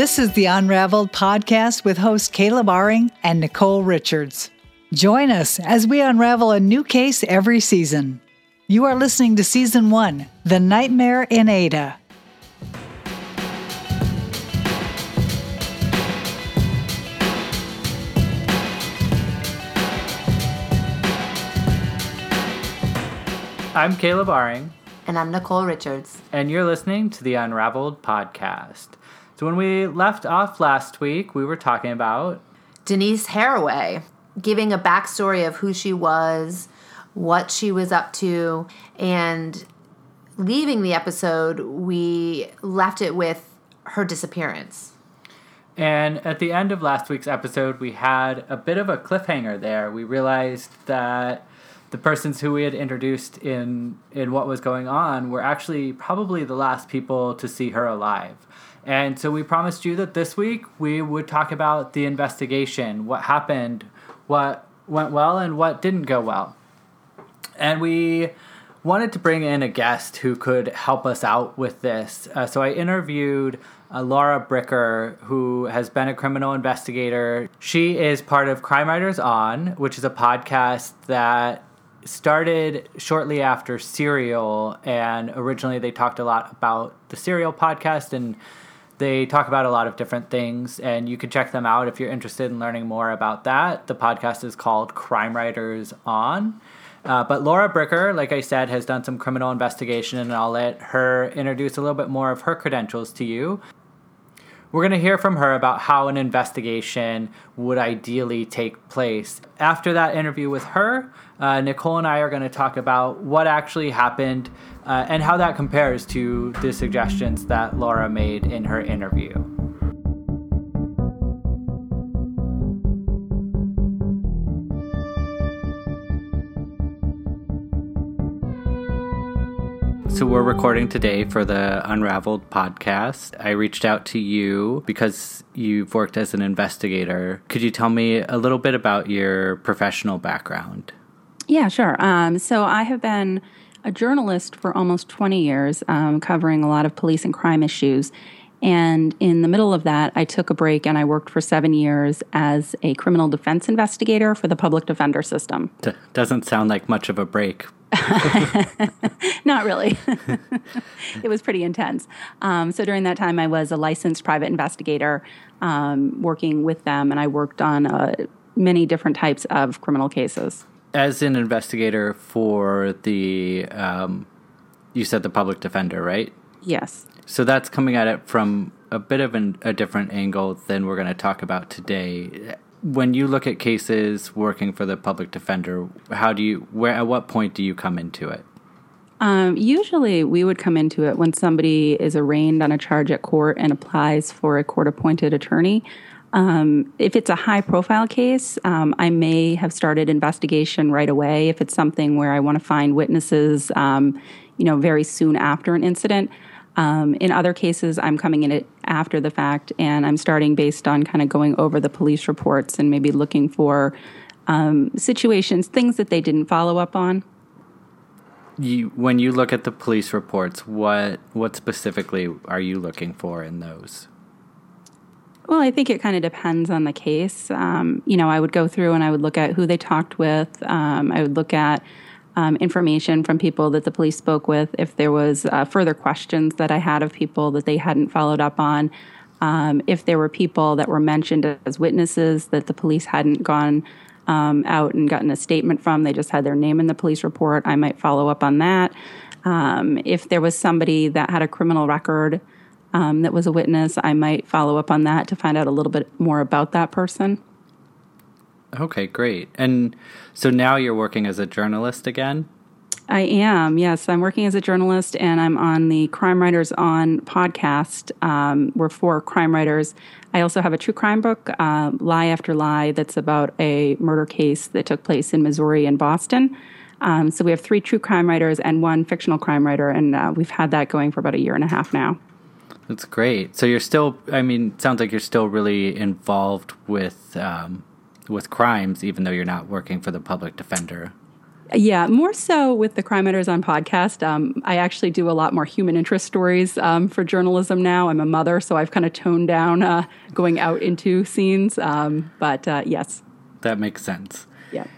This is the Unraveled podcast with hosts Caleb Aring and Nicole Richards. Join us as we unravel a new case every season. You are listening to Season 1 The Nightmare in Ada. I'm Caleb Aring. And I'm Nicole Richards. And you're listening to the Unraveled podcast. So when we left off last week, we were talking about Denise Haraway, giving a backstory of who she was, what she was up to, and leaving the episode, we left it with her disappearance. And at the end of last week's episode, we had a bit of a cliffhanger there. We realized that the persons who we had introduced in in what was going on were actually probably the last people to see her alive. And so we promised you that this week we would talk about the investigation, what happened, what went well, and what didn't go well. And we wanted to bring in a guest who could help us out with this. Uh, so I interviewed uh, Laura Bricker, who has been a criminal investigator. She is part of Crime Writers On, which is a podcast that started shortly after Serial. And originally they talked a lot about the Serial podcast and they talk about a lot of different things, and you can check them out if you're interested in learning more about that. The podcast is called Crime Writers On. Uh, but Laura Bricker, like I said, has done some criminal investigation, and I'll let her introduce a little bit more of her credentials to you. We're going to hear from her about how an investigation would ideally take place. After that interview with her, uh, Nicole and I are going to talk about what actually happened uh, and how that compares to the suggestions that Laura made in her interview. So, we're recording today for the Unraveled podcast. I reached out to you because you've worked as an investigator. Could you tell me a little bit about your professional background? Yeah, sure. Um, so, I have been a journalist for almost 20 years, um, covering a lot of police and crime issues. And in the middle of that, I took a break and I worked for seven years as a criminal defense investigator for the public defender system. D- doesn't sound like much of a break. Not really. it was pretty intense. Um, so during that time, I was a licensed private investigator um, working with them, and I worked on uh, many different types of criminal cases as an investigator for the, um, you said the public defender, right? Yes. So that's coming at it from a bit of an, a different angle than we're going to talk about today. When you look at cases working for the public defender, how do you, where, at what point do you come into it? Um, usually, we would come into it when somebody is arraigned on a charge at court and applies for a court appointed attorney. Um, if it's a high profile case, um, I may have started investigation right away. If it's something where I want to find witnesses, um, you know, very soon after an incident. Um, in other cases, I'm coming in after the fact and I'm starting based on kind of going over the police reports and maybe looking for um, situations, things that they didn't follow up on. You, when you look at the police reports, what what specifically are you looking for in those? Well, I think it kind of depends on the case. Um, you know, I would go through and I would look at who they talked with. Um, I would look at um, information from people that the police spoke with. If there was uh, further questions that I had of people that they hadn't followed up on, um, if there were people that were mentioned as witnesses that the police hadn't gone um, out and gotten a statement from, they just had their name in the police report. I might follow up on that. Um, if there was somebody that had a criminal record um, that was a witness, I might follow up on that to find out a little bit more about that person. Okay, great. And so now you're working as a journalist again? I am, yes. I'm working as a journalist and I'm on the Crime Writers On podcast. Um, we're four crime writers. I also have a true crime book, uh, Lie After Lie, that's about a murder case that took place in Missouri and Boston. Um, so we have three true crime writers and one fictional crime writer, and uh, we've had that going for about a year and a half now. That's great. So you're still, I mean, sounds like you're still really involved with um, with crimes, even though you're not working for the public defender. Yeah, more so with the Crime Writers on podcast. Um, I actually do a lot more human interest stories um, for journalism now. I'm a mother, so I've kind of toned down uh, going out into scenes. Um, but uh, yes. That makes sense. Yeah.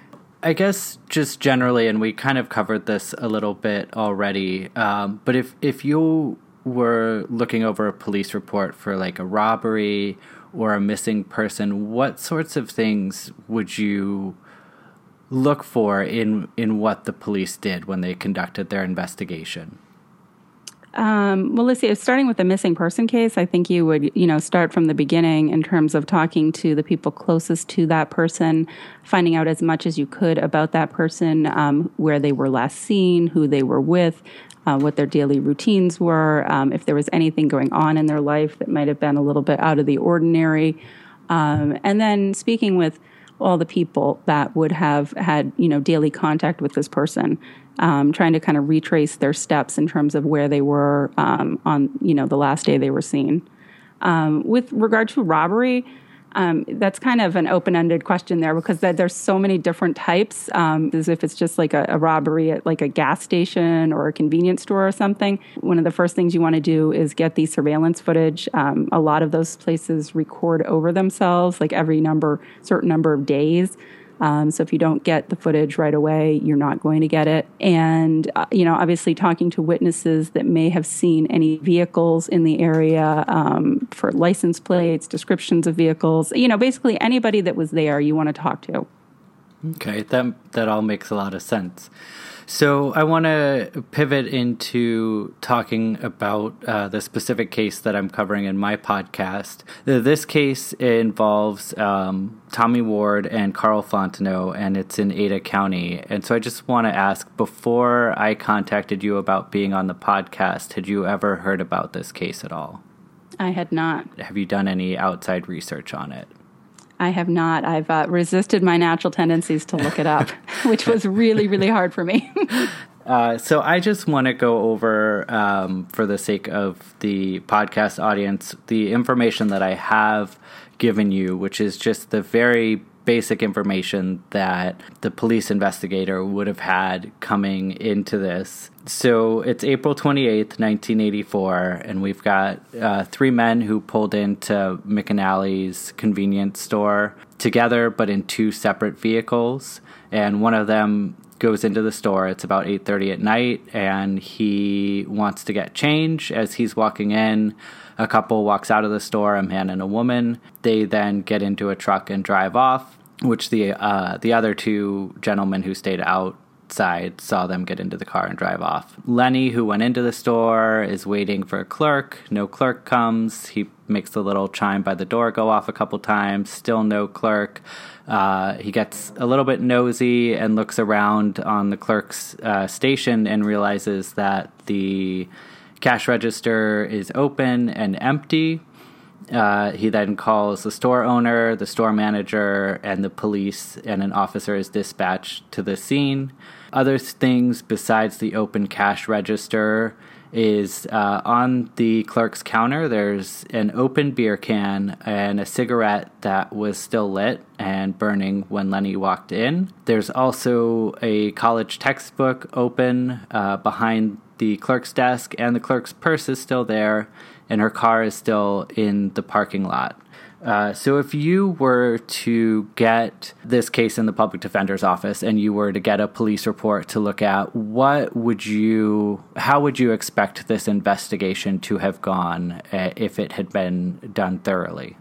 I guess just generally, and we kind of covered this a little bit already, um, but if, if you were looking over a police report for like a robbery or a missing person, what sorts of things would you look for in in what the police did when they conducted their investigation? Um, well, let's see. Starting with the missing person case, I think you would, you know, start from the beginning in terms of talking to the people closest to that person, finding out as much as you could about that person, um, where they were last seen, who they were with, uh, what their daily routines were, um, if there was anything going on in their life that might have been a little bit out of the ordinary, um, and then speaking with all the people that would have had you know daily contact with this person um, trying to kind of retrace their steps in terms of where they were um, on you know the last day they were seen. Um, with regard to robbery um, that's kind of an open-ended question there because there's so many different types. Um, as if it's just like a, a, robbery at like a gas station or a convenience store or something. One of the first things you want to do is get the surveillance footage. Um, a lot of those places record over themselves, like every number, certain number of days. Um, so if you don't get the footage right away, you're not going to get it. And, uh, you know, obviously talking to witnesses that may have seen any vehicles in the area um, for license plates, descriptions of vehicles, you know, basically anybody that was there you want to talk to. Okay, that, that all makes a lot of sense. So I want to pivot into talking about uh, the specific case that I'm covering in my podcast. This case involves um, Tommy Ward and Karl Fontenot, and it's in Ada County. And so I just want to ask before I contacted you about being on the podcast, had you ever heard about this case at all? I had not. Have you done any outside research on it? I have not. I've uh, resisted my natural tendencies to look it up, which was really, really hard for me. uh, so I just want to go over, um, for the sake of the podcast audience, the information that I have given you, which is just the very basic information that the police investigator would have had coming into this. So it's April 28th, 1984, and we've got uh, three men who pulled into McAnally's convenience store together, but in two separate vehicles. And one of them goes into the store. It's about 8:30 at night, and he wants to get change. As he's walking in, a couple walks out of the store, a man and a woman. They then get into a truck and drive off, which the uh, the other two gentlemen who stayed saw them get into the car and drive off. Lenny, who went into the store, is waiting for a clerk. No clerk comes. He makes the little chime by the door go off a couple times. Still no clerk. Uh, he gets a little bit nosy and looks around on the clerk's uh, station and realizes that the cash register is open and empty. Uh, he then calls the store owner, the store manager, and the police, and an officer is dispatched to the scene. Other things besides the open cash register is uh, on the clerk's counter, there's an open beer can and a cigarette that was still lit and burning when Lenny walked in. There's also a college textbook open uh, behind the clerk's desk, and the clerk's purse is still there, and her car is still in the parking lot. Uh, so, if you were to get this case in the public defender's office and you were to get a police report to look at, what would you, how would you expect this investigation to have gone uh, if it had been done thoroughly?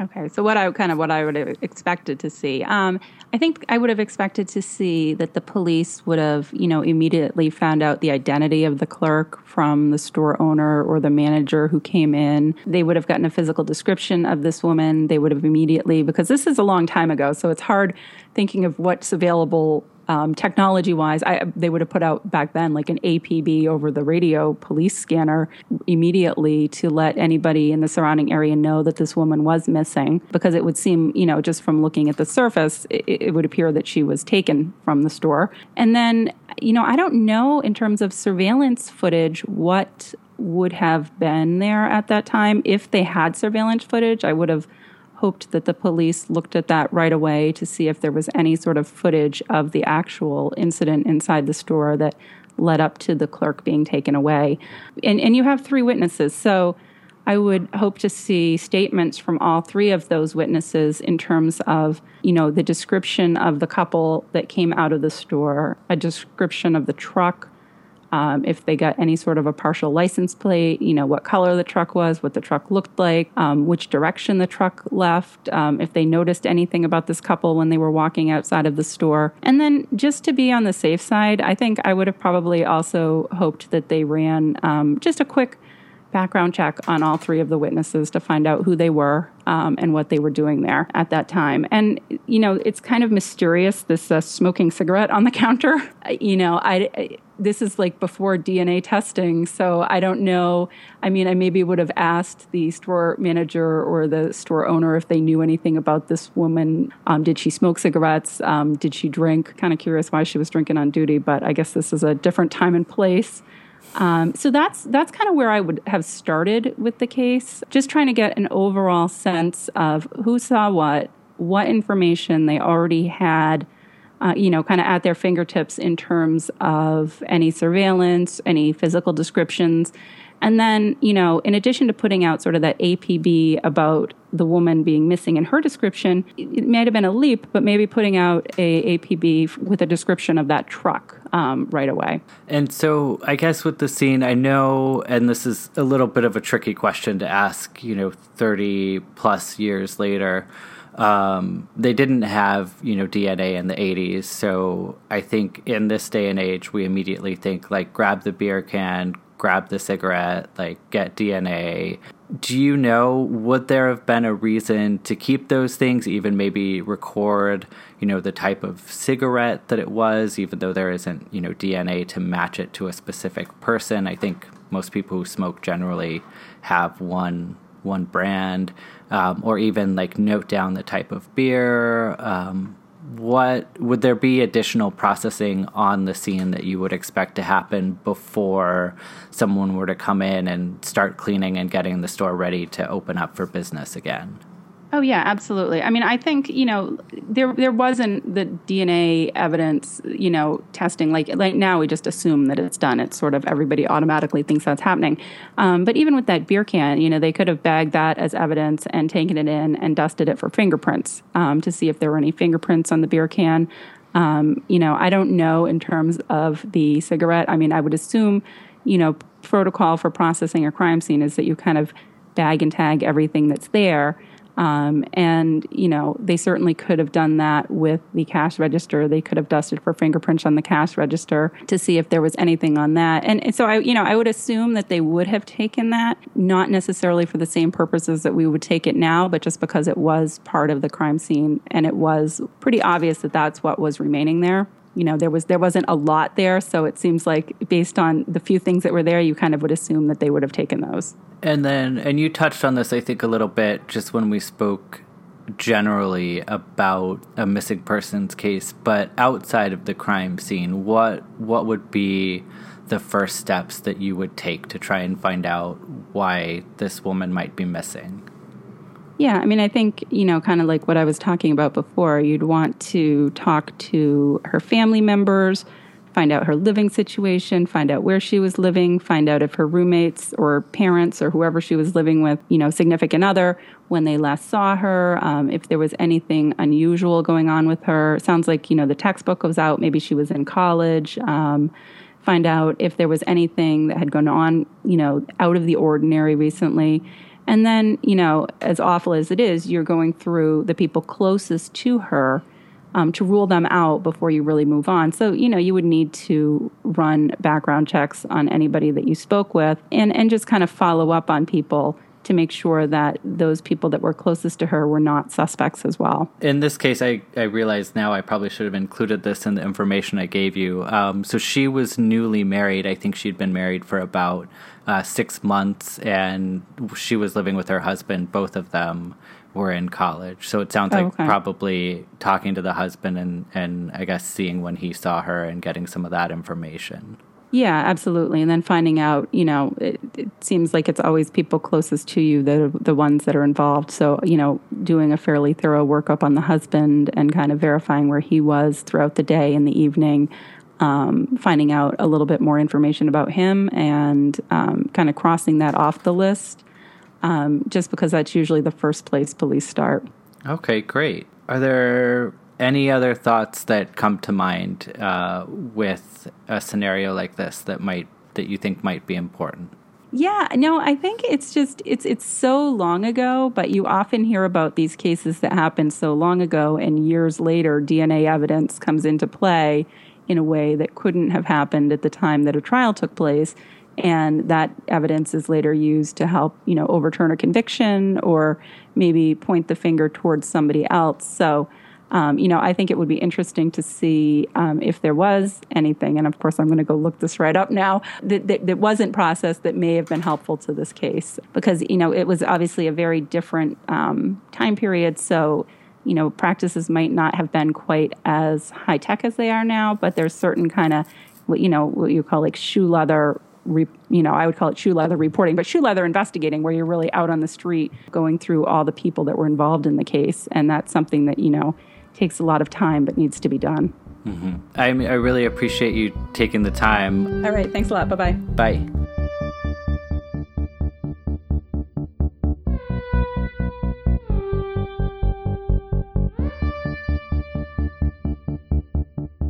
Okay, so what I kind of what I would have expected to see, um, I think I would have expected to see that the police would have, you know, immediately found out the identity of the clerk from the store owner or the manager who came in. They would have gotten a physical description of this woman. They would have immediately, because this is a long time ago, so it's hard thinking of what's available um, technology wise, they would have put out back then like an APB over the radio police scanner immediately to let anybody in the surrounding area know that this woman was missing because it would seem, you know, just from looking at the surface, it, it would appear that she was taken from the store. And then, you know, I don't know in terms of surveillance footage what would have been there at that time. If they had surveillance footage, I would have hoped that the police looked at that right away to see if there was any sort of footage of the actual incident inside the store that led up to the clerk being taken away. And, and you have three witnesses. So I would hope to see statements from all three of those witnesses in terms of, you know, the description of the couple that came out of the store, a description of the truck, um, if they got any sort of a partial license plate, you know, what color the truck was, what the truck looked like, um, which direction the truck left, um, if they noticed anything about this couple when they were walking outside of the store. And then just to be on the safe side, I think I would have probably also hoped that they ran um, just a quick background check on all three of the witnesses to find out who they were um, and what they were doing there at that time. And you know, it's kind of mysterious this uh, smoking cigarette on the counter. You know, I, I this is like before DNA testing, so I don't know. I mean, I maybe would have asked the store manager or the store owner if they knew anything about this woman. Um, did she smoke cigarettes? Um, did she drink? Kind of curious why she was drinking on duty, but I guess this is a different time and place. Um, so that's that's kind of where I would have started with the case, just trying to get an overall sense of who saw what, what information they already had, uh, you know, kind of at their fingertips in terms of any surveillance, any physical descriptions, and then, you know, in addition to putting out sort of that APB about the woman being missing in her description, it might have been a leap, but maybe putting out a APB with a description of that truck um, right away. And so, I guess with the scene, I know, and this is a little bit of a tricky question to ask, you know, 30 plus years later. Um, they didn't have you know DNA in the 80s, so I think in this day and age, we immediately think like grab the beer can, grab the cigarette, like get DNA. Do you know, would there have been a reason to keep those things, even maybe record, you know, the type of cigarette that it was, even though there isn't, you know, DNA to match it to a specific person? I think most people who smoke generally have one one brand, um, or even like note down the type of beer. Um, what would there be additional processing on the scene that you would expect to happen before someone were to come in and start cleaning and getting the store ready to open up for business again? Oh yeah, absolutely. I mean, I think you know there there wasn't the DNA evidence, you know, testing like like now we just assume that it's done. It's sort of everybody automatically thinks that's happening. Um, but even with that beer can, you know, they could have bagged that as evidence and taken it in and dusted it for fingerprints um, to see if there were any fingerprints on the beer can. Um, you know, I don't know in terms of the cigarette. I mean, I would assume, you know, protocol for processing a crime scene is that you kind of bag and tag everything that's there um, and, you know, they certainly could have done that with the cash register. They could have dusted for fingerprints on the cash register to see if there was anything on that. And, and so I, you know, I would assume that they would have taken that, not necessarily for the same purposes that we would take it now, but just because it was part of the crime scene and it was pretty obvious that that's what was remaining there you know there was there wasn't a lot there so it seems like based on the few things that were there you kind of would assume that they would have taken those and then and you touched on this i think a little bit just when we spoke generally about a missing persons case but outside of the crime scene what what would be the first steps that you would take to try and find out why this woman might be missing? Yeah, I mean, I think, you know, kind of like what I was talking about before, you'd want to talk to her family members, find out her living situation, find out where she was living, find out if her roommates or parents or whoever she was living with, you know, significant other, when they last saw her, um, if there was anything unusual going on with her. Sounds like, you know, the textbook was out, maybe she was in college. Um, find out if there was anything that had gone on, you know, out of the ordinary recently And then, you know, as awful as it is, you're going through the people closest to her um, to rule them out before you really move on. So, you know, you would need to run background checks on anybody that you spoke with and, and just kind of follow up on people to make sure that those people that were closest to her were not suspects as well. In this case, I, I realize now I probably should have included this in the information I gave you. Um, so she was newly married. I think she'd been married for about uh, six months, and she was living with her husband. Both of them were in college. So it sounds like okay. probably talking to the husband and, and I guess seeing when he saw her and getting some of that information. Yeah, absolutely. And then finding out, you know, it, it, seems like it's always people closest to you that are the ones that are involved. So, you know, doing a fairly thorough workup on the husband and kind of verifying where he was throughout the day and the evening, um, finding out a little bit more information about him and um, kind of crossing that off the list, um, just because that's usually the first place police start. Okay, great. Are there any other thoughts that come to mind uh, with a scenario like this that might that you think might be important? Yeah, no, I think it's just it's it's so long ago, but you often hear about these cases that happened so long ago and years later DNA evidence comes into play in a way that couldn't have happened at the time that a trial took place and that evidence is later used to help, you know, overturn a conviction or maybe point the finger towards somebody else. So um, you know, I think it would be interesting to see um, if there was anything, and of course, I'm going to go look this right up now, that, that, that, wasn't processed that may have been helpful to this case. Because, you know, it was obviously a very different um, time period. So, you know, practices might not have been quite as high tech as they are now, but there's certain kind of, you know, what you call like shoe leather Re, you know, I would call it shoe leather reporting, but shoe leather investigating, where you're really out on the street going through all the people that were involved in the case. And that's something that, you know, takes a lot of time but needs to be done. Mm-hmm. I, I really appreciate you taking the time. All right. Thanks a lot. Bye bye bye.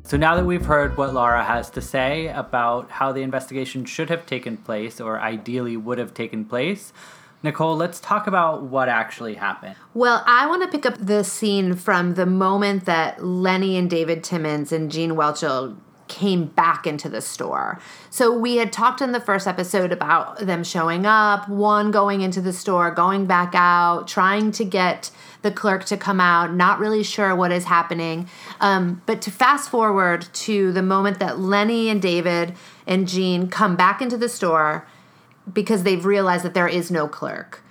So now that we've heard what Laura has to say about how the investigation should have taken place or ideally would have taken place, Nicole, let's talk about what actually happened. Well, I want to pick up the scene from the moment that Lenny and David Timmons and Gene Whelchel came back into the store. So we had talked in the first episode about them showing up, one going into the store, going back out, trying to get the clerk to come out, not really sure what is happening. Um, but to fast forward to the moment that Lenny and David and Gene come back into the store because they've realized that there is no clerk.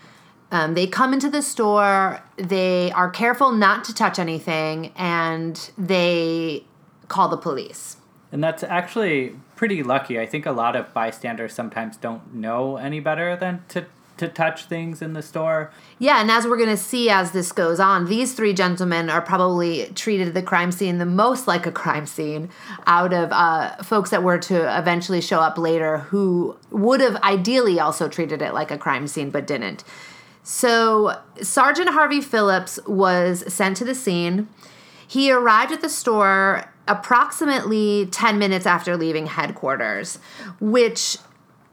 Um, they come into the store, they are careful not to touch anything, and they call the police. And that's actually pretty lucky. I think a lot of bystanders sometimes don't know any better than to to touch things in the store. Yeah, and as we're going to see as this goes on, these three gentlemen are probably treated the crime scene the most like a crime scene out of uh, folks that were to eventually show up later who would have ideally also treated it like a crime scene but didn't. So, Sergeant Harvey Phillips was sent to the scene. He arrived at the store approximately 10 minutes after leaving headquarters, which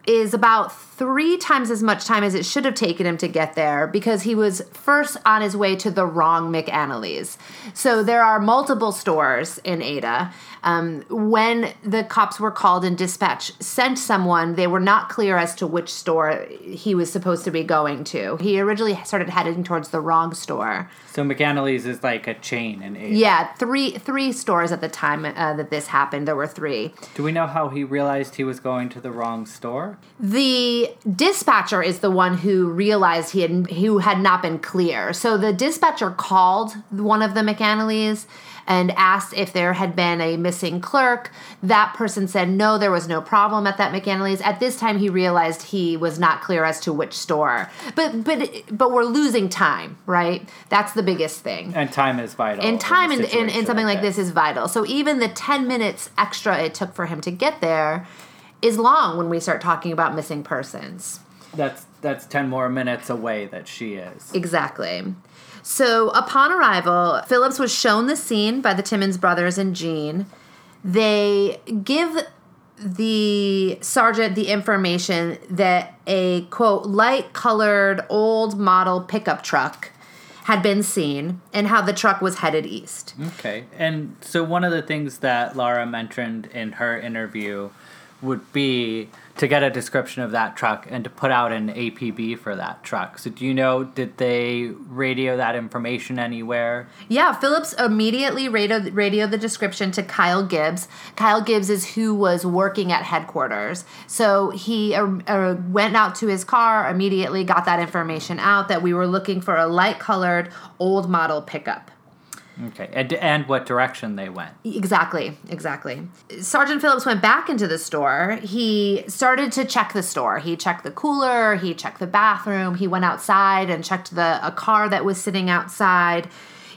is about three times as much time as it should have taken him to get there because he was first on his way to the wrong McAnally's. So there are multiple stores in Ada. Um, when the cops were called and dispatch sent someone, they were not clear as to which store he was supposed to be going to. He originally started heading towards the wrong store. So McAnally's is like a chain in Ada. Yeah, three three stores at the time uh, that this happened. There were three. Do we know how he realized he was going to the wrong store? The dispatcher is the one who realized he had who had not been clear. So the dispatcher called one of the McAnally's and asked if there had been a missing clerk. That person said no, there was no problem at that McAnally's. At this time, he realized he was not clear as to which store. But but but we're losing time, right? That's the biggest thing. And time is vital. And time in, in, in, something like, like this is vital. So even the ten minutes extra it took for him to get there is long when we start talking about missing persons. That's that's 10 more minutes away that she is. Exactly. So, upon arrival, Phillips was shown the scene by the Timmons brothers and Gene. They give the sergeant the information that a quote light colored old model pickup truck had been seen and how the truck was headed east. Okay. And so one of the things that Laura mentioned in her interview would be to get a description of that truck and to put out an APB for that truck. So do you know did they radio that information anywhere? Yeah, Phillips immediately radioed, radioed the description to Kyle Gibbs. Kyle Gibbs is who was working at headquarters. So he uh, uh, went out to his car, immediately got that information out that we were looking for a light colored old model pickup. Okay, and, and what direction they went. Exactly, exactly. Sergeant Phillips went back into the store. He started to check the store. He checked the cooler, he checked the bathroom, he went outside and checked the a car that was sitting outside.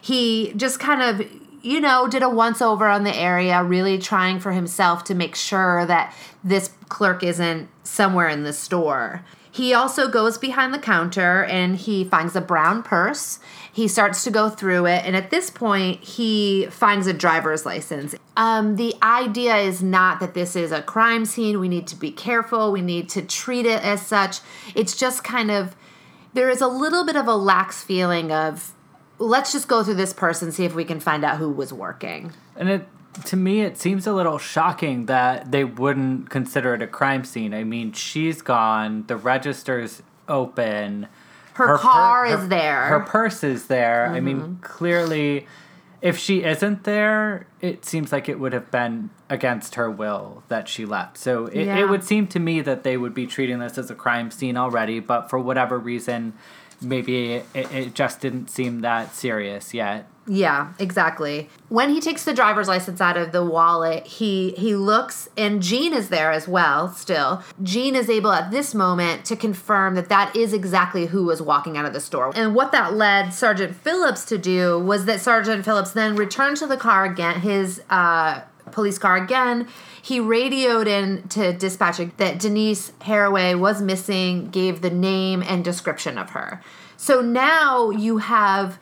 He just kind of you know, did a once over on the area, really trying for himself to make sure that this clerk isn't somewhere in the store. He also goes behind the counter and he finds a brown purse. He starts to go through it, and at this point, he finds a driver's license. Um, the idea is not that this is a crime scene. We need to be careful. We need to treat it as such. It's just kind of, there is a little bit of a lax feeling of, let's just go through this person, see if we can find out who was working. And it to me it seems a little shocking that they wouldn't consider it a crime scene. I mean, she's gone, the register's open. Her, car is there. Her purse is there. I mean, mm-hmm. clearly if she isn't there, it seems like it would have been against her will that she left. So it, Yeah. it would seem to me that they would be treating this as a crime scene already, but for whatever reason, maybe it, it just didn't seem that serious yet. Yeah, exactly. When he takes the driver's license out of the wallet, he he looks and Gene is there as well still. Gene is able at this moment to confirm that that is exactly who was walking out of the store. And what that led Sergeant Phillips to do was that Sergeant Phillips then returned to the car again, his uh police car again. He radioed in to dispatching that Denise Haraway was missing, gave the name and description of her. So now you have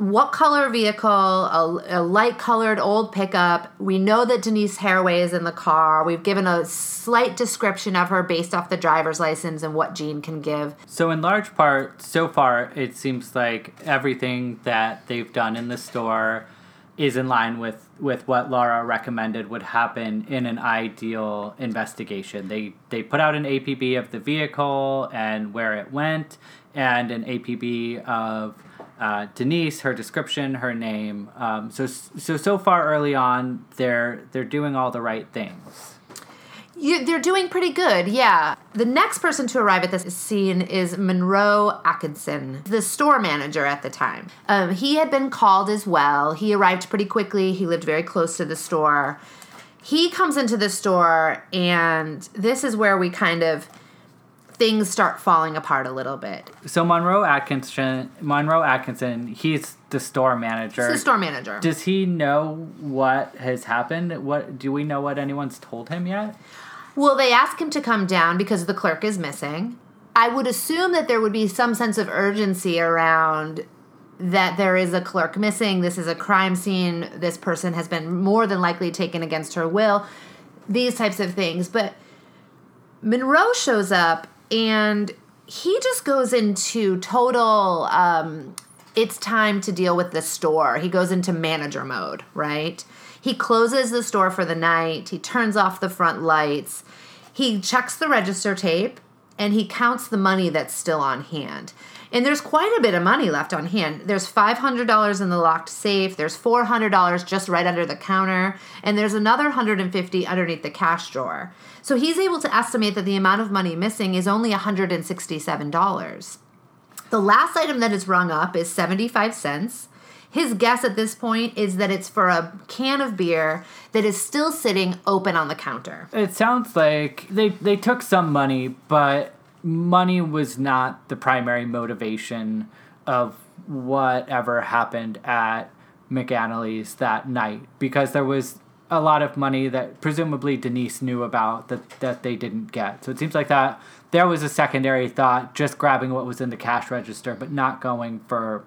what color vehicle, a, a light colored old pickup. We know that Denise Haraway is in the car. We've given a slight description of her based off the driver's license and what Gene can give. So, in large part, so far, it seems like everything that they've done in the store is in line with, with what Laura recommended would happen in an ideal investigation. They they put out an APB of the vehicle and where it went, and an APB of uh, Denise, her description, her name. Um, so so so far early on, they're they're doing all the right things. You, they're doing pretty good, yeah. The next person to arrive at this scene is Monroe Atkinson, the store manager at the time. Um, he had been called as well. He arrived pretty quickly. He lived very close to the store. He comes into the store, and this is where we kind of things start falling apart a little bit. So Monroe Atkinson, Monroe Atkinson, he's the store manager. It's the store manager. Does he know what has happened? What do we know what anyone's told him yet? Well, they ask him to come down because the clerk is missing. I would assume that there would be some sense of urgency around that there is a clerk missing. This is a crime scene. This person has been more than likely taken against her will. These types of things. But Monroe shows up and he just goes into total um, it's time to deal with the store. He goes into manager mode, right? He closes the store for the night. He turns off the front lights. He checks the register tape and he counts the money that's still on hand. And there's quite a bit of money left on hand. There's $500 in the locked safe. There's $400 just right under the counter. And there's another 150 underneath the cash drawer. So he's able to estimate that the amount of money missing is only $167. The last item that is rung up is 75 cents. His guess at this point is that it's for a can of beer that is still sitting open on the counter. It sounds like they they took some money, but money was not the primary motivation of whatever happened at McAnally's that night because there was a lot of money that presumably Denise knew about that that they didn't get. So it seems like that there was a secondary thought just grabbing what was in the cash register but not going for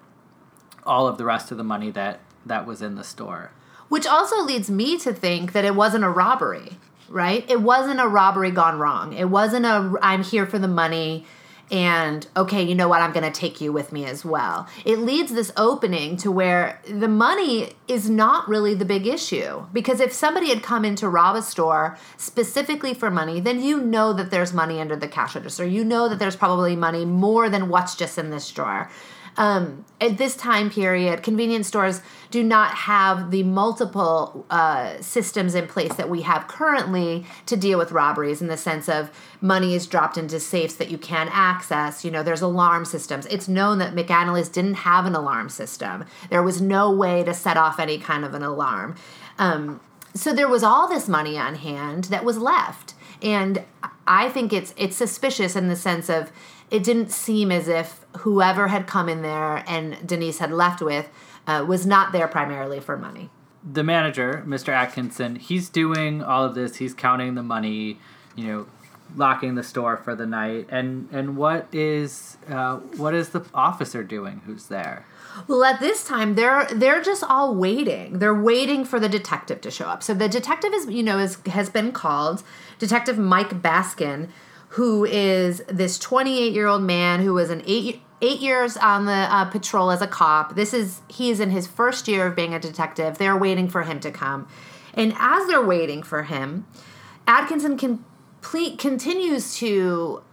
all of the rest of the money that that was in the store. Which also leads me to think that it wasn't a robbery. Right? It wasn't a robbery gone wrong. It wasn't a I'm here for the money and okay, you know what, I'm going to take you with me as well. It leads this opening to where the money is not really the big issue. Because if somebody had come in to rob a store specifically for money, then you know that there's money under the cash register. You know that there's probably money more than what's just in this drawer. Um, at this time period, convenience stores do not have the multiple uh, systems in place that we have currently to deal with robberies in the sense of money is dropped into safes that you can access. You know, there's alarm systems. It's known that McAnally's didn't have an alarm system, there was no way to set off any kind of an alarm. Um, so there was all this money on hand that was left. And I think it's it's suspicious in the sense of it didn't seem as if whoever had come in there and Denise had left with uh, was not there primarily for money. The manager, Mr. Atkinson, he's doing all of this. He's counting the money, you know, locking the store for the night. And and what is uh, what is the officer doing? Who's there? Well, at this time, they're they're just all waiting. They're waiting for the detective to show up. So the detective is, you know, is has been called. Detective Mike Baskin who is this 28 year old man who was an eight eight years on the uh, patrol as a cop. This is he is in his first year of being a detective. They're waiting for him to come, and as they're waiting for him, Atkinson complete continues to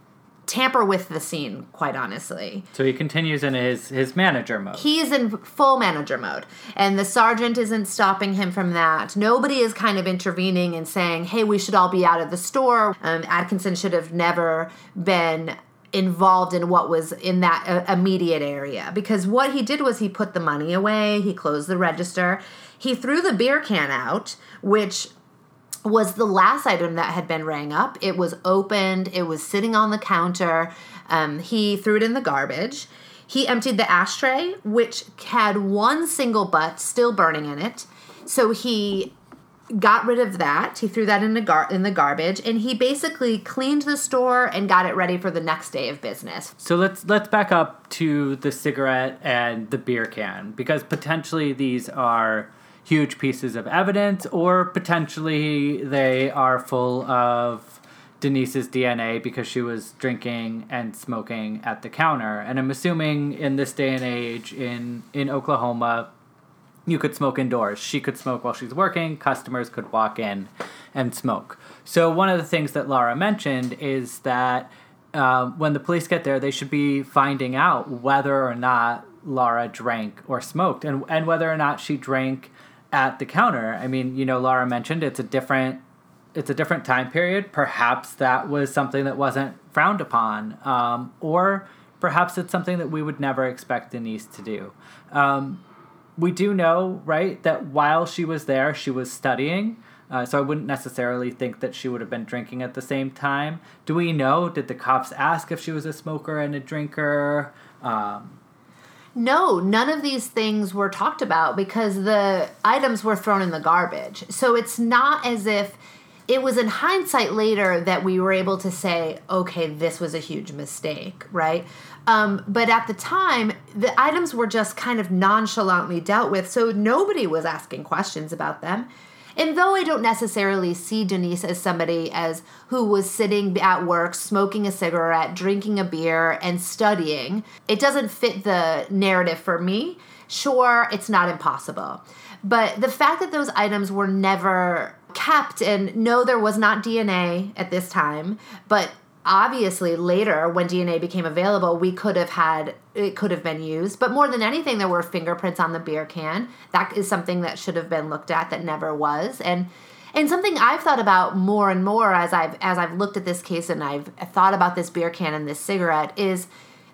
tamper with the scene, quite honestly. So he continues in his his manager mode. He is in full manager mode, and the sergeant isn't stopping him from that. Nobody is kind of intervening and saying, "Hey, we should all be out of the store." Um, Atkinson should have never been involved in what was in that uh, immediate area because what he did was he put the money away, he closed the register, he threw the beer can out, which was the last item that had been rang up. It was opened, it was sitting on the counter. Um, he threw it in the garbage. He emptied the ashtray, which had one single butt still burning in it. So he got rid of that. He threw that in the gar- in the garbage, and he basically cleaned the store and got it ready for the next day of business. So let's let's back up to the cigarette and the beer can because potentially these are huge pieces of evidence, or potentially they are full of Denise's DNA because she was drinking and smoking at the counter. And I'm assuming in this day and age in, in Oklahoma, you could smoke indoors. She could smoke while she's working, customers could walk in and smoke. So, one of the things that Laura mentioned is that um, when the police get there, they should be finding out whether or not Laura drank or smoked and, and whether or not she drank at the counter. I mean, you know, Laura mentioned it's a different it's a different time period. Perhaps that was something that wasn't frowned upon, um, or perhaps it's something that we would never expect Denise to do. Um, we do know, right, that while she was there, she was studying. Uh, so I wouldn't necessarily think that she would have been drinking at the same time. Do we know? Did the cops ask if she was a smoker and a drinker? Um, no, none of these things were talked about because the items were thrown in the garbage. So it's not as if it was in hindsight later that we were able to say, okay, this was a huge mistake, right? Um, but at the time, the items were just kind of nonchalantly dealt with, so nobody was asking questions about them. And though I don't necessarily see Denise as somebody as who was sitting at work, smoking a cigarette, drinking a beer, and studying, it doesn't fit the narrative for me. Sure, it's not impossible. But the fact that those items were never kept, and no, there was not DNA at this time, but obviously later when dna became available we could have had it could have been used. But more than anything there were fingerprints on the beer can. That is something that should have been looked at that never was. And and something i've thought about more and more as i've as i've looked at this case and i've thought about this beer can and this cigarette is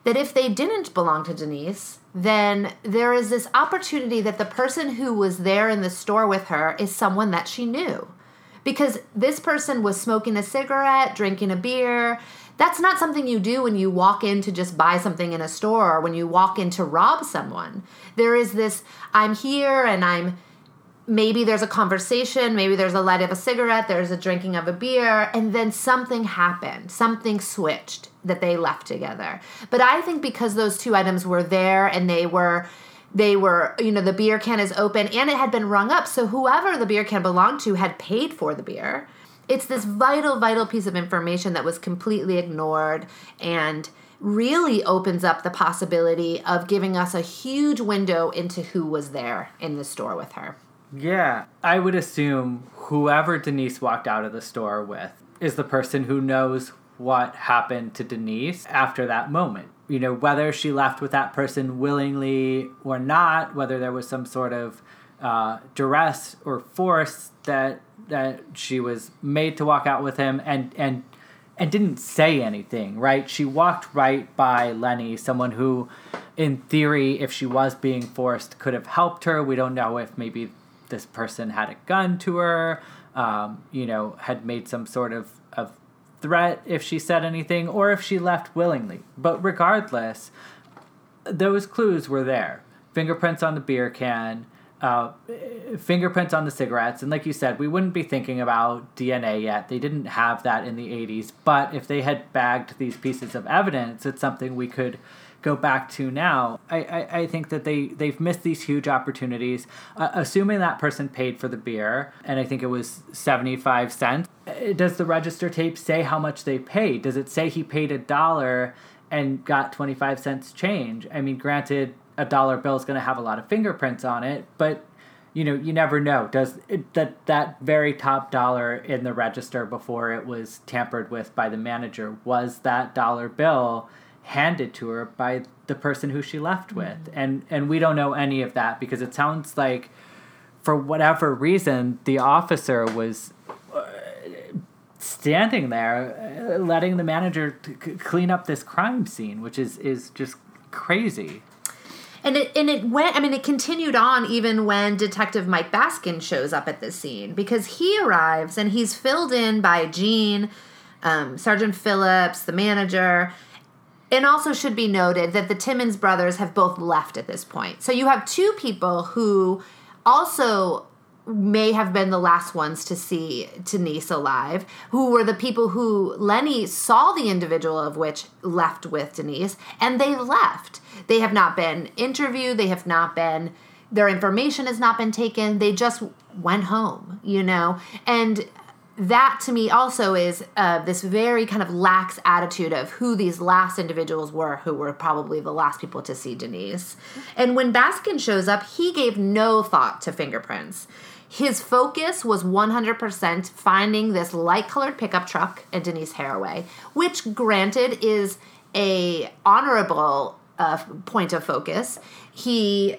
that if they didn't belong to denise then there is this opportunity that the person who was there in the store with her is someone that she knew because this person was smoking a cigarette, drinking a beer. That's not something you do when you walk in to just buy something in a store or when you walk in to rob someone. There is this I'm here and I'm maybe there's a conversation, maybe there's a light of a cigarette, there's a drinking of a beer, and then something happened, something switched that they left together. But I think because those two items were there and they were they were you know the beer can is open and it had been rung up so whoever the beer can belonged to had paid for the beer it's this vital, vital piece of information that was completely ignored and really opens up the possibility of giving us a huge window into who was there in the store with her. Yeah, I would assume whoever Denise walked out of the store with is the person who knows what happened to Denise after that moment. You know, whether she left with that person willingly or not, whether there was some sort of uh, duress or force that that she was made to walk out with him and and and didn't say anything, right? She walked right by Lenny, someone who, in theory, if she was being forced, could have helped her. We don't know if maybe this person had a gun to her, um, you know, had made some sort of, of threat if she said anything, or if she left willingly. But regardless, those clues were there. Fingerprints on the beer can, uh, fingerprints on the cigarettes. And like you said, we wouldn't be thinking about DNA yet. They didn't have that in the 80s. But if they had bagged these pieces of evidence, it's something we could go back to now. I, I, I think that they, they've missed these huge opportunities. Uh, assuming that person paid for the beer, and I think it was 75 cents, uh, does the register tape say how much they paid? Does it say he paid a dollar and got 25 cents change? I mean, granted, a dollar bill is going to have a lot of fingerprints on it, but you know you never know. Does it, that that very top dollar in the register before it was tampered with by the manager was that dollar bill handed to her by the person who she left with, mm-hmm. and and we don't know any of that because it sounds like for whatever reason the officer was uh, standing there uh, letting the manager t- clean up this crime scene which is is just crazy and it and it went. I mean, it continued on even when Detective Mike Baskin shows up at this scene because he arrives and he's filled in by Gene, um, Sergeant Phillips, the manager. And also should be noted that the Timmons brothers have both left at this point. So you have two people who also may have been the last ones to see Denise alive, who were the people who Lenny saw the individual of which left with Denise, and they left. They have not been interviewed, they have not been, their information has not been taken, they just went home, you know? And that to me also is uh, this very kind of lax attitude of who these last individuals were who were probably the last people to see Denise. And when Baskin shows up, he gave no thought to fingerprints. His focus was 100% finding this light colored pickup truck in Denise Haraway, which granted is a honorable uh, point of focus. He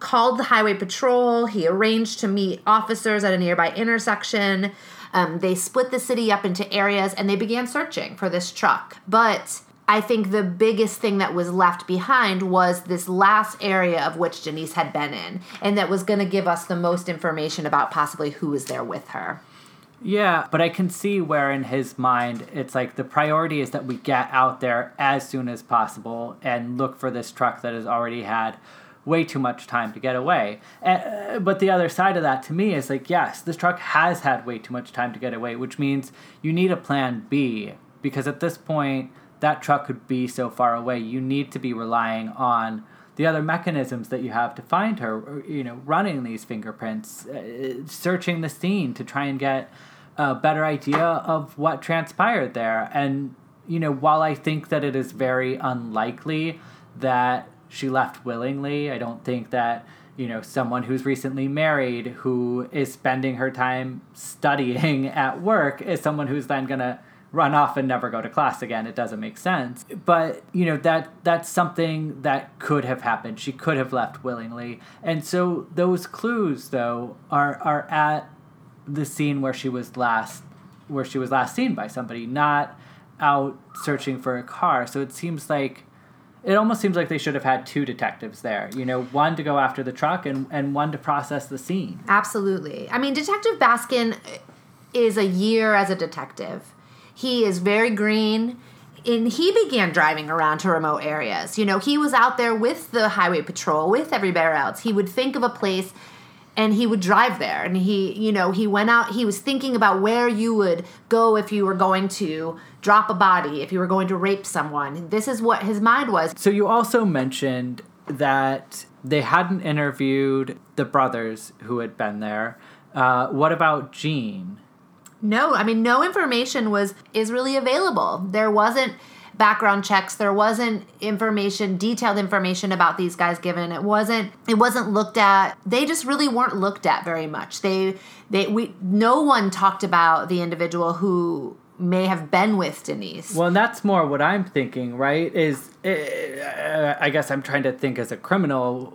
called the highway patrol, he arranged to meet officers at a nearby intersection. Um, they split the city up into areas and they began searching for this truck. But I think the biggest thing that was left behind was this last area of which Denise had been in, and that was going to give us the most information about possibly who was there with her. Yeah, but I can see where in his mind it's like the priority is that we get out there as soon as possible and look for this truck that has already had way too much time to get away. Uh, but the other side of that to me is like, yes, this truck has had way too much time to get away, which means you need a plan B because at this point, that truck could be so far away. You need to be relying on the other mechanisms that you have to find her. You know, running these fingerprints, uh, searching the scene to try and get a better idea of what transpired there. And you know, while I think that it is very unlikely that she left willingly, I don't think that you know someone who's recently married who is spending her time studying at work is someone who's then gonna run off and never go to class again. It doesn't make sense. But, you know, that that's something that could have happened. She could have left willingly. And so those clues though are are at the scene where she was last where she was last seen by somebody, not out searching for a car. So it seems like it almost seems like they should have had two detectives there. You know, one to go after the truck and, and one to process the scene. Absolutely. I mean, Detective Baskin is a year as a detective. He is very green. And he began driving around to remote areas. You know, he was out there with the highway patrol, with everybody else. He would think of a place and he would drive there. And he, you know, he went out, he was thinking about where you would go if you were going to drop a body, if you were going to rape someone. This is what his mind was. So you also mentioned that they hadn't interviewed the brothers who had been there. Uh, what about Gene? No, I mean no information was is really available. There wasn't background checks. There wasn't information, detailed information about these guys given. It wasn't it wasn't looked at. They just really weren't looked at very much. They they we no one talked about the individual who may have been with Denise. Well, that's more what I'm thinking, right? Is uh, I guess I'm trying to think as a criminal,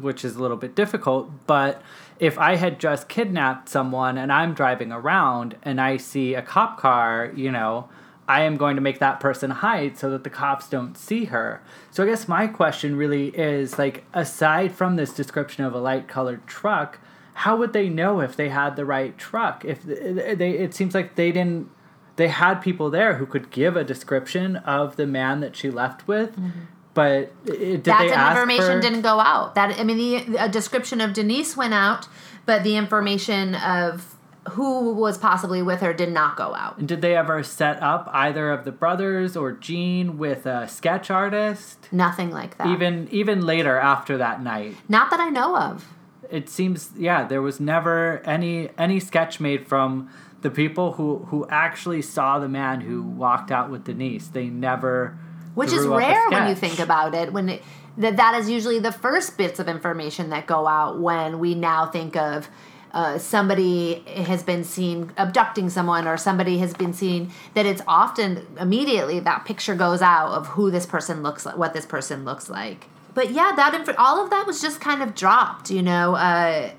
which is a little bit difficult, but if I had just kidnapped someone and I'm driving around and I see a cop car, you know, I am going to make that person hide so that the cops don't see her. So I guess my question really is like aside from this description of a light colored truck, how would they know if they had the right truck? If they it seems like they didn't they had people there who could give a description of the man that she left with. Mm-hmm. But it, did that information didn't go out. That I mean, the a description of Denise went out, but the information of who was possibly with her did not go out. And did they ever set up either of the brothers or Gene with a sketch artist? Nothing like that. Even even later after that night. Not that I know of. It seems yeah, there was never any any sketch made from the people who who actually saw the man who walked out with Denise. They never Which is rare when you think about it. When it, that that is usually the first bits of information that go out when we now think of uh, somebody has been seen abducting someone or somebody has been seen that it's often immediately that picture goes out of who this person looks like what this person looks like but yeah that inf- all of that was just kind of dropped you know uh,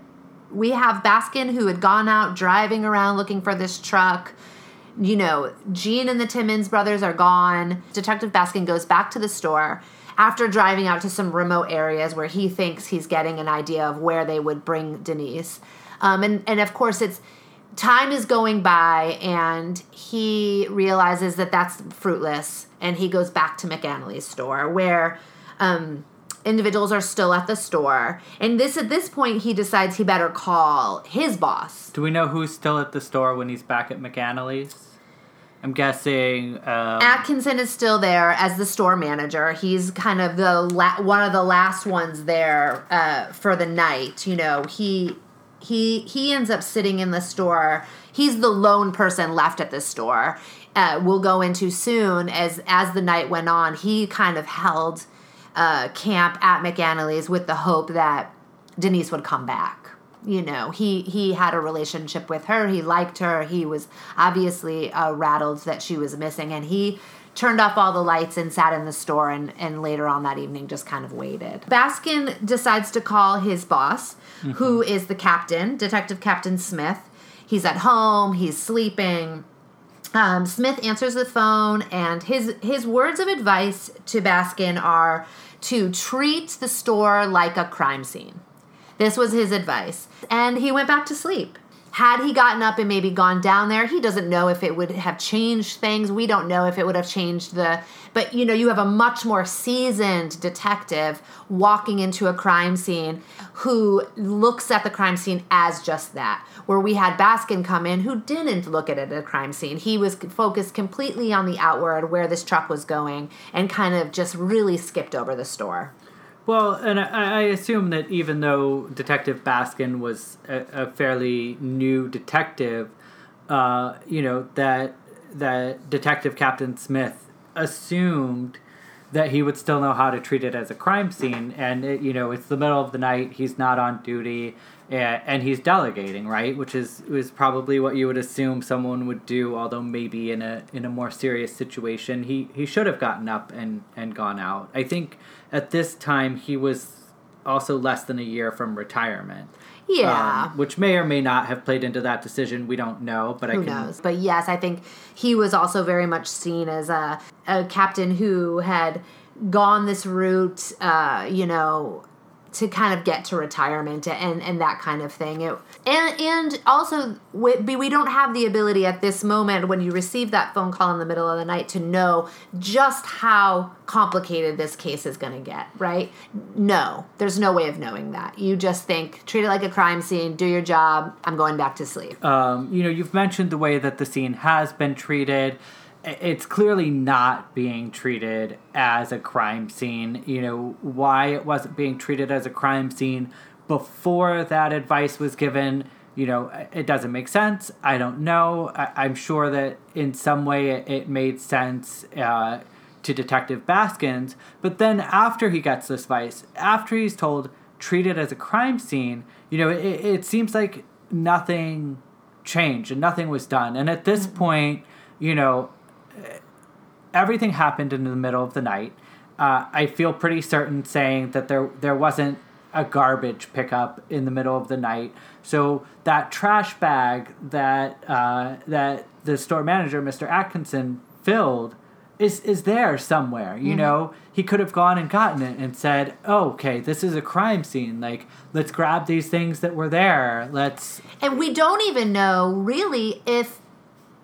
we have baskin who had gone out driving around looking for this truck you know gene and the timmons brothers are gone. Detective baskin goes back to the store after driving out to some remote areas where he thinks he's getting an idea of where they would bring denise. Um, and, and of course, it's time is going by and he realizes that that's fruitless and he goes back to McAnally's store where um, individuals are still at the store. And this at this point he decides he better call his boss. Do we know who's still at the store when he's back at McAnally's? I'm guessing um, Atkinson is still there as the store manager. He's kind of the la- one of the last ones there uh, for the night. You know, he he he ends up sitting in the store. He's the lone person left at the store. Uh, we'll go into soon as as the night went on. He kind of held uh, camp at McAnally's with the hope that Denise would come back. You know, he he had a relationship with her. He liked her. He was obviously uh, rattled that she was missing, and he turned off all the lights and sat in the store and, and later on that evening just kind of waited. Baskin decides to call his boss, mm-hmm. who is the captain, Detective Captain Smith. He's at home, he's sleeping. Um, Smith answers the phone, and his his words of advice to Baskin are to treat the store like a crime scene. This was his advice, and he went back to sleep had he gotten up and maybe gone down there, he doesn't know if it would have changed things. We don't know if it would have changed the. But you know, you have a much more seasoned detective walking into a crime scene who looks at the crime scene as just that. Where we had Baskin come in who didn't look at it as a crime scene. He was focused completely on the outward, where this truck was going, and kind of just really skipped over the store. Well, and I, I, assume that even though Detective Baskin was a, a fairly new detective, uh, you know that that Detective Captain Smith assumed that he would still know how to treat it as a crime scene, and it, you know it's the middle of the night, he's not on duty, and, and he's delegating, right? Which is is probably what you would assume someone would do, although maybe in a in a more serious situation, he he should have gotten up and and gone out. I think at this time he was also less than a year from retirement. Yeah. Um, which may or may not have played into that decision. We don't know, but who I can. knows? But yes, I think he was also very much seen as a, a captain who had gone this route, uh, you know, to kind of get to retirement and and that kind of thing. It, and and also we, we don't have the ability at this moment when you receive that phone call in the middle of the night to know just how complicated this case is going to get, right? No, there's no way of knowing that. You just think treat it like a crime scene, do your job, I'm going back to sleep. Um, you know, you've mentioned the way that the scene has been treated it's clearly not being treated as a crime scene. You know, why it wasn't being treated as a crime scene before that advice was given you know, it doesn't make sense. I don't know. I, am sure that in some way it, it made sense uh, to Detective Baskins. But then after he gets this advice, after he's told, treat it as a crime scene, you know, it, it seems like nothing changed and nothing was done. And at this mm-hmm. point, you know, everything happened in the middle of the night. Uh, I feel pretty certain saying that there there wasn't a garbage pickup in the middle of the night. So that trash bag that uh, that the store manager, Mr. Atkinson, filled is is there somewhere. You mm-hmm. know, he could have gone and gotten it and said, oh, "Okay, this is a crime scene. Like, let's grab these things that were there. Let's." And we don't even know really if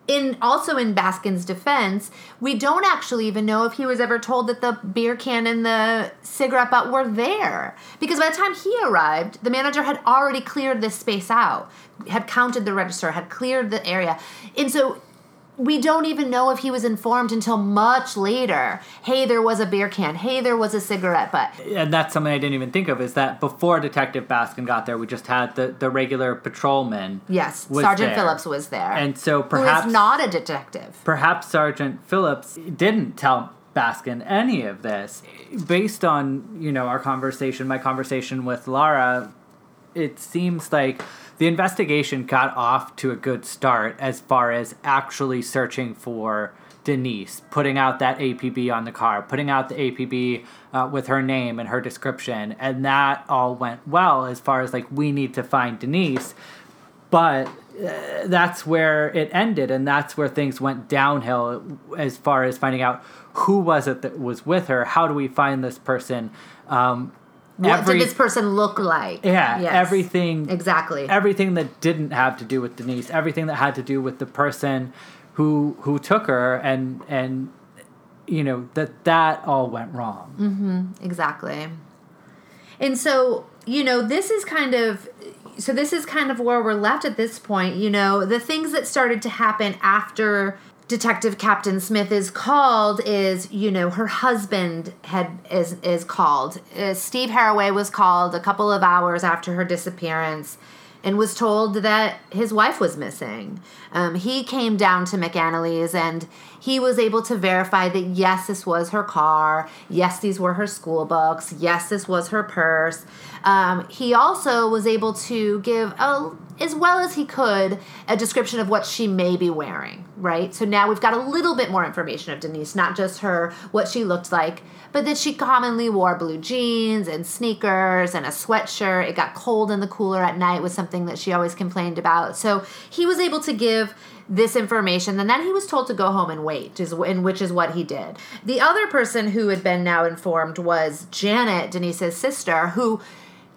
in also in Baskin's defense, we don't actually even know if he was ever told that the beer can and the cigarette butt were there. Because by the time he arrived, the manager had already cleared this space out, had counted the register, had cleared the area. And so we don't even know if he was informed until much later. Hey, there was a beer can. Hey, there was a cigarette butt. And that's something I didn't even think of is that before Detective Baskin got there, we just had the, the regular patrolman. Yes, Sergeant there. Phillips was there. And so perhaps. Who is not a detective. Perhaps Sergeant Phillips didn't tell Baskin any of this. Based on, you know, our conversation, my conversation with Lara, it seems like the investigation got off to a good start as far as actually searching for Denise, putting out that APB on the car, putting out the APB uh, with her name and her description, and that all went well as far as like we need to find Denise, but uh, that's where it ended, and that's where things went downhill as far as finding out who was it that was with her, how do we find this person. Um, what every, did this person look like? Yeah, yes. everything exactly. Everything that didn't have to do with Denise, everything that had to do with the person who who took her, and and you know that that all went wrong. Mm-hmm, exactly. And so you know this is kind of so this is kind of where we're left at this point. You know the things that started to happen after detective captain smith is called is you know her husband had is is called uh, steve haraway was called a couple of hours after her disappearance and was told that his wife was missing. Um, he came down to McAnally's and he was able to verify that yes, this was her car. Yes, these were her school books. Yes, this was her purse. Um, he also was able to give, a, as well as he could, a description of what she may be wearing, right? So now we've got a little bit more information of Denise, not just her, what she looked like, but that she commonly wore blue jeans and sneakers and a sweatshirt. It got cold in the cooler at night was something that she always complained about. So he was able to give this information and then he was told to go home and wait in which is what he did the other person who had been now informed was janet denise's sister who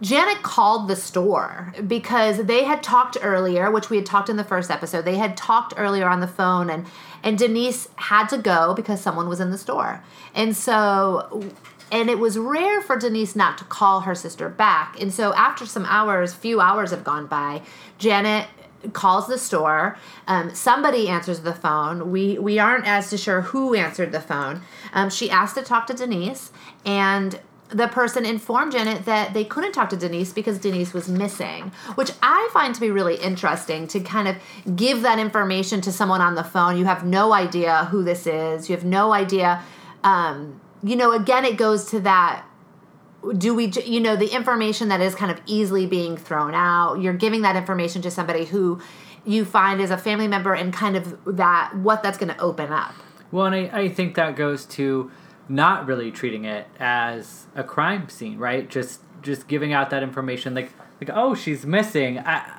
Janet called the store because they had talked earlier, which we had talked in the first episode. They had talked earlier on the phone and and Denise had to go because someone was in the store. And so and it was rare for Denise not to call her sister back. And so after some hours, few hours have gone by, Janet calls the store. Um, somebody answers the phone. We we aren't as sure who answered the phone. Um, she asked to talk to Denise, and the person informed Janet that they couldn't talk to Denise because Denise was missing, which I find to be really interesting to kind of give that information to someone on the phone. You have no idea who this is, you have no idea. Um, you know, again, it goes to that do we you know the information that is kind of easily being thrown out you're giving that information to somebody who you find is a family member and kind of that what that's going to open up well and I, I think that goes to not really treating it as a crime scene, right? Just just giving out that information like like oh she's missing. I,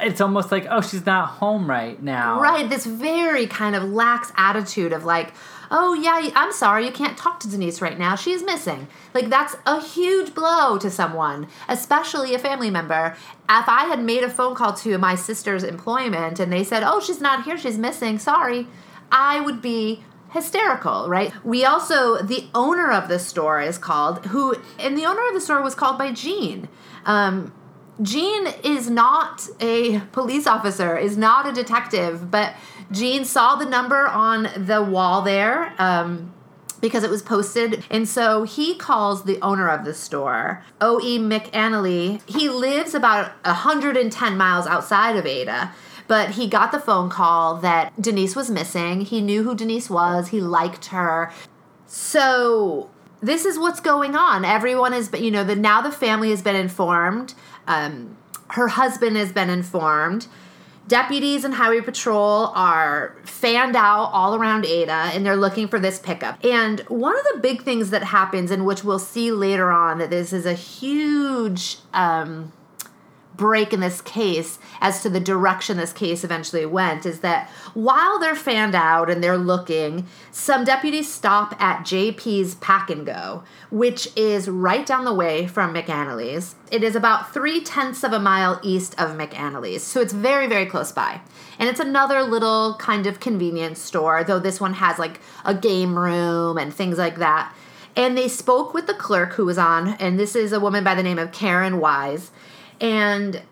it's almost like oh she's not home right now. Right, this very kind of lax attitude of like oh yeah i'm sorry you can't talk to denise right now she's missing like that's a huge blow to someone especially a family member if i had made a phone call to my sister's employment and they said oh she's not here she's missing sorry i would be hysterical, right? We also, the owner of the store is called, who, and the owner of the store was called by Gene. Um, Gene is not a police officer, is not a detective, but Gene saw the number on the wall there. Um, because it was posted. And so he calls the owner of the store, O.E. McAnally. He lives about 110 miles outside of Ada. But he got the phone call that Denise was missing. He knew who Denise was. He liked her. So this is what's going on. Everyone been, you know, the now the family has been informed. Um, her husband has been informed. Deputies and highway patrol are fanned out all around Ada and they're looking for this pickup. And one of the big things that happens, and which we'll see later on, that this is a huge um, break in this case as to the direction this case eventually went is that while they're fanned out and they're looking, some deputies stop at JP's Pack and Go, which is right down the way from McAnally's. It is about three tenths of a mile east of McAnally's, so it's very, very close by. And it's another little kind of convenience store, though this one has like a game room and things like that. And they spoke with the clerk who was on, and this is a woman by the name of Karen Wise and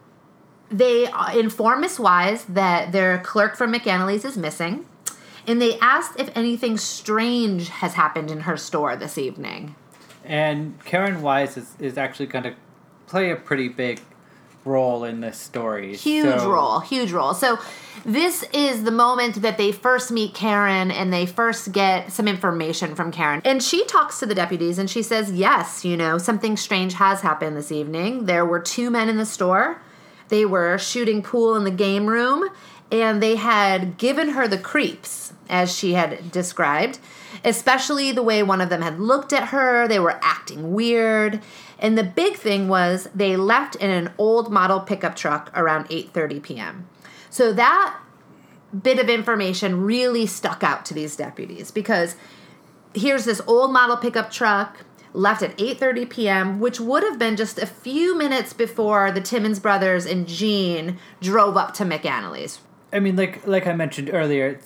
they inform Miss Wise that their clerk from McAnally's is missing, and they asked if anything strange has happened in her store this evening. And Karen Wise is, is actually going to play a pretty big role in this story. Huge so. role, huge role. So this is the moment that they first meet Karen and they first get some information from Karen. And she talks to the deputies and she says, "Yes, you know, something strange has happened this evening. There were two men in the store. They were shooting pool in the game room and they had given her the creeps as she had described." especially the way one of them had looked at her. They were acting weird. And the big thing was they left in an old model pickup truck around 8:30 p.m. So that bit of information really stuck out to these deputies because here's this old model pickup truck left at 8:30 p.m., which would have been just a few minutes before the Timmons brothers and Gene drove up to McAnally's. I mean, like like I mentioned earlier, it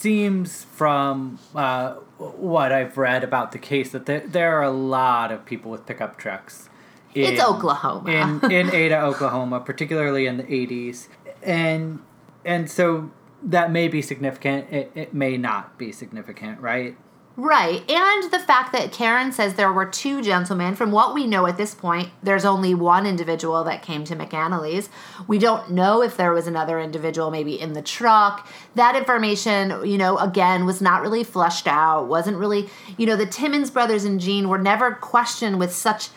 seems from uh, what I've read about the case that there, there are a lot of people with pickup trucks. In, it's Oklahoma. in in Ada, Oklahoma, particularly in the 80s. And and so that may be significant. It, it may not be significant, right? Right. And the fact that Karen says there were two gentlemen, from what we know at this point, there's only one individual that came to McAnally's. We don't know if there was another individual maybe in the truck. That information, you know, again, was not really fleshed out, wasn't really, you know, the Timmons brothers and Gene were never questioned with such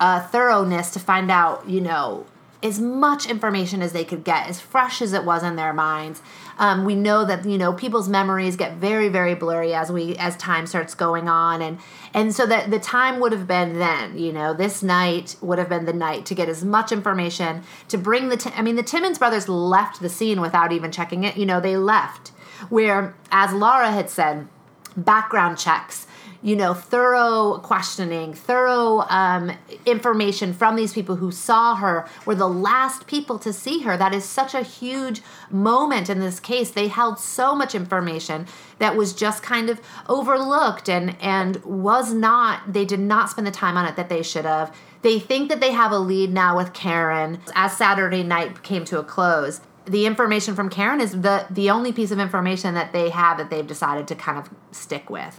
uh, thoroughness to find out, you know, as much information as they could get, as fresh as it was in their minds. Um, we know that you know people's memories get very very blurry as we as time starts going on, and and so that the time would have been then. You know, this night would have been the night to get as much information to bring the. I mean, the Timmons brothers left the scene without even checking it. You know, they left. Where, as Laura had said, background checks you know, thorough questioning, thorough um, information from these people who saw her, were the last people to see her. That is such a huge moment in this case. They held so much information that was just kind of overlooked and and was not. They did not spend the time on it that they should have. They think that they have a lead now with Karen. As Saturday night came to a close, the information from Karen is the the only piece of information that they have that they've decided to kind of stick with.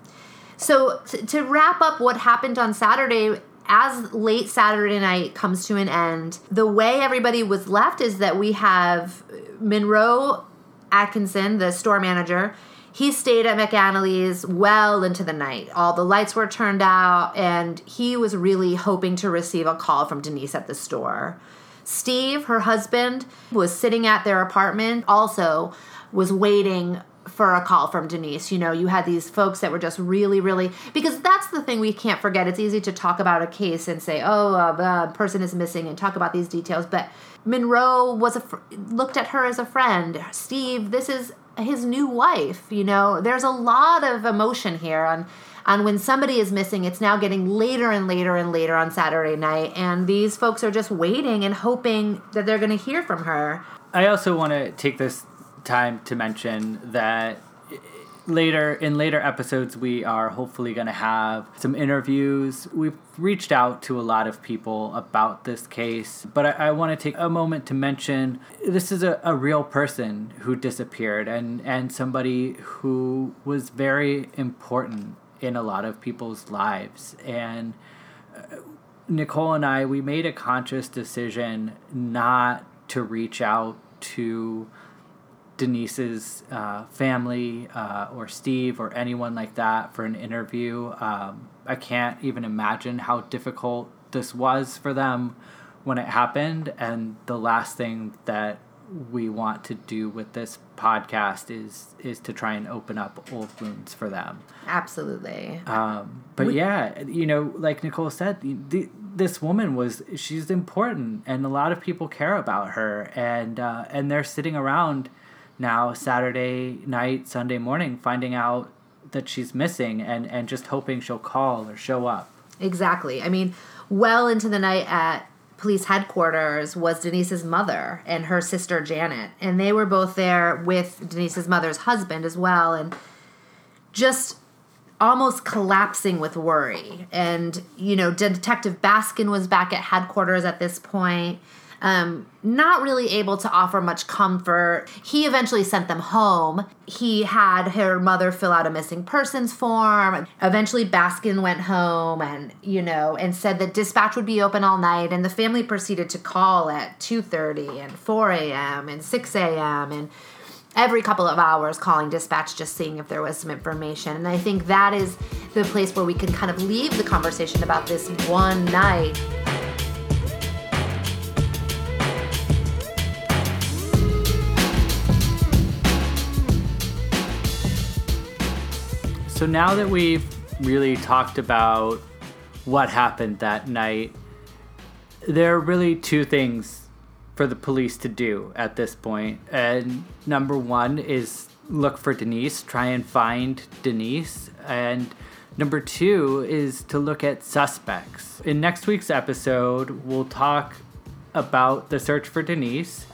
So to, to wrap up what happened on Saturday, as late Saturday night comes to an end, the way everybody was left is that we have Monroe Atkinson, the store manager. He stayed at McAnally's well into the night. All the lights were turned out, and he was really hoping to receive a call from Denise at the store. Steve, her husband, was sitting at their apartment, also was waiting for a call from Denise. You know, you had these folks that were just really, really because that's the thing we can't forget. It's easy to talk about a case and say, "Oh, uh, the person is missing," and talk about these details. But Monroe was a fr- looked at her as a friend. Steve, this is his new wife. You know, there's a lot of emotion here on on when somebody is missing. It's now getting later and later and later on Saturday night, and these folks are just waiting and hoping that they're going to hear from her. I also want to take this time to mention that later in later episodes we are hopefully going to have some interviews we've reached out to a lot of people about this case but i, I want to take a moment to mention this is a, a real person who disappeared and and somebody who was very important in a lot of people's lives. And uh, Nicole and I, we made a conscious decision not to reach out to Denise's uh, family uh, or Steve or anyone like that for an interview. Um, I can't even imagine how difficult this was for them when it happened. And the last thing that we want to do with this podcast is is to try and open up old wounds for them. Absolutely. Um, but we, yeah, you know, like Nicole said, the, this woman was she's important, and a lot of people care about her, and uh, and they're sitting around now Saturday night, Sunday morning, finding out that she's missing, and and just hoping she'll call or show up. Exactly. I mean, well into the night at police headquarters was Denise's mother and her sister Janet. And they were both there with Denise's mother's husband as well. And just almost collapsing with worry. And, you know, Detective Baskin was back at headquarters at this point um, not really able to offer much comfort. He eventually sent them home. He had her mother fill out a missing persons form. Eventually, Baskin went home and, you know, and said that dispatch would be open all night. And the family proceeded to call at 2.30 and 4 a.m. and 6 a.m. and every couple of hours calling dispatch just seeing if there was some information and i think that is the place where we can kind of leave the conversation about this one night So now that we've really talked about what happened that night, there are really two things for the police to do at this point. And number one is look for Denise, try and find Denise. And number two is to look at suspects. In next week's episode, we'll talk about the search for Denise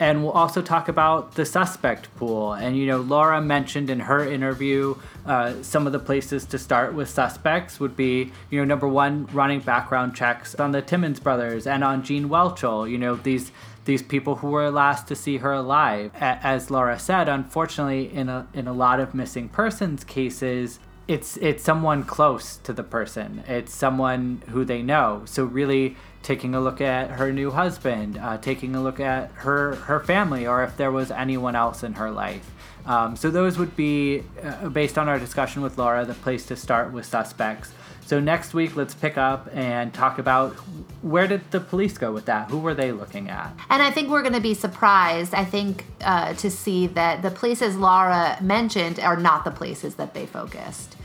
and we'll also talk about the suspect pool. And you know, Laura mentioned in her interview uh, some of the places to start with suspects would be, you know, number one, running background checks on the Timmons brothers and on Gene Whelchel. You know, these these people who were last to see her alive. A- as Laura said, unfortunately, in a in a lot of missing persons cases, it's it's someone close to the person. It's someone who they know. So really taking a look at her new husband, uh, taking a look at her her family, or if there was anyone else in her life. Um, so those would be, uh, based on our discussion with Laura, the place to start with suspects. So next week, let's pick up and talk about where did the police go with that? Who were they looking at? And I think we're going to be surprised. I think uh, to see that the places Laura mentioned are not the places that they focused.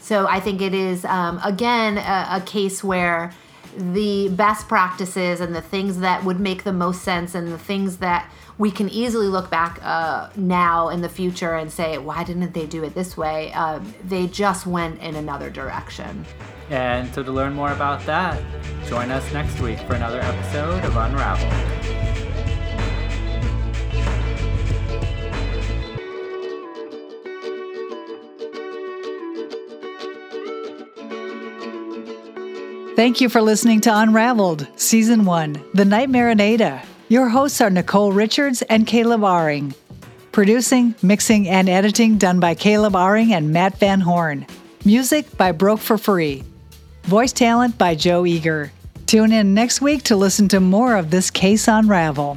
So I think it is um, again a, a case where the best practices and the things that would make the most sense and the things that we can easily look back uh, now in the future and say, why didn't they do it this way? Uh, they just went in another direction. And so, to learn more about that, join us next week for another episode of Unraveled. Thank you for listening to Unraveled, Season 1 The Night Marinada. Your hosts are Nicole Richards and Caleb Aring. Producing, mixing, and editing done by Caleb Aring and Matt Van Horn. Music by Broke for Free. Voice talent by Joe Eager. Tune in next week to listen to more of this case unravel.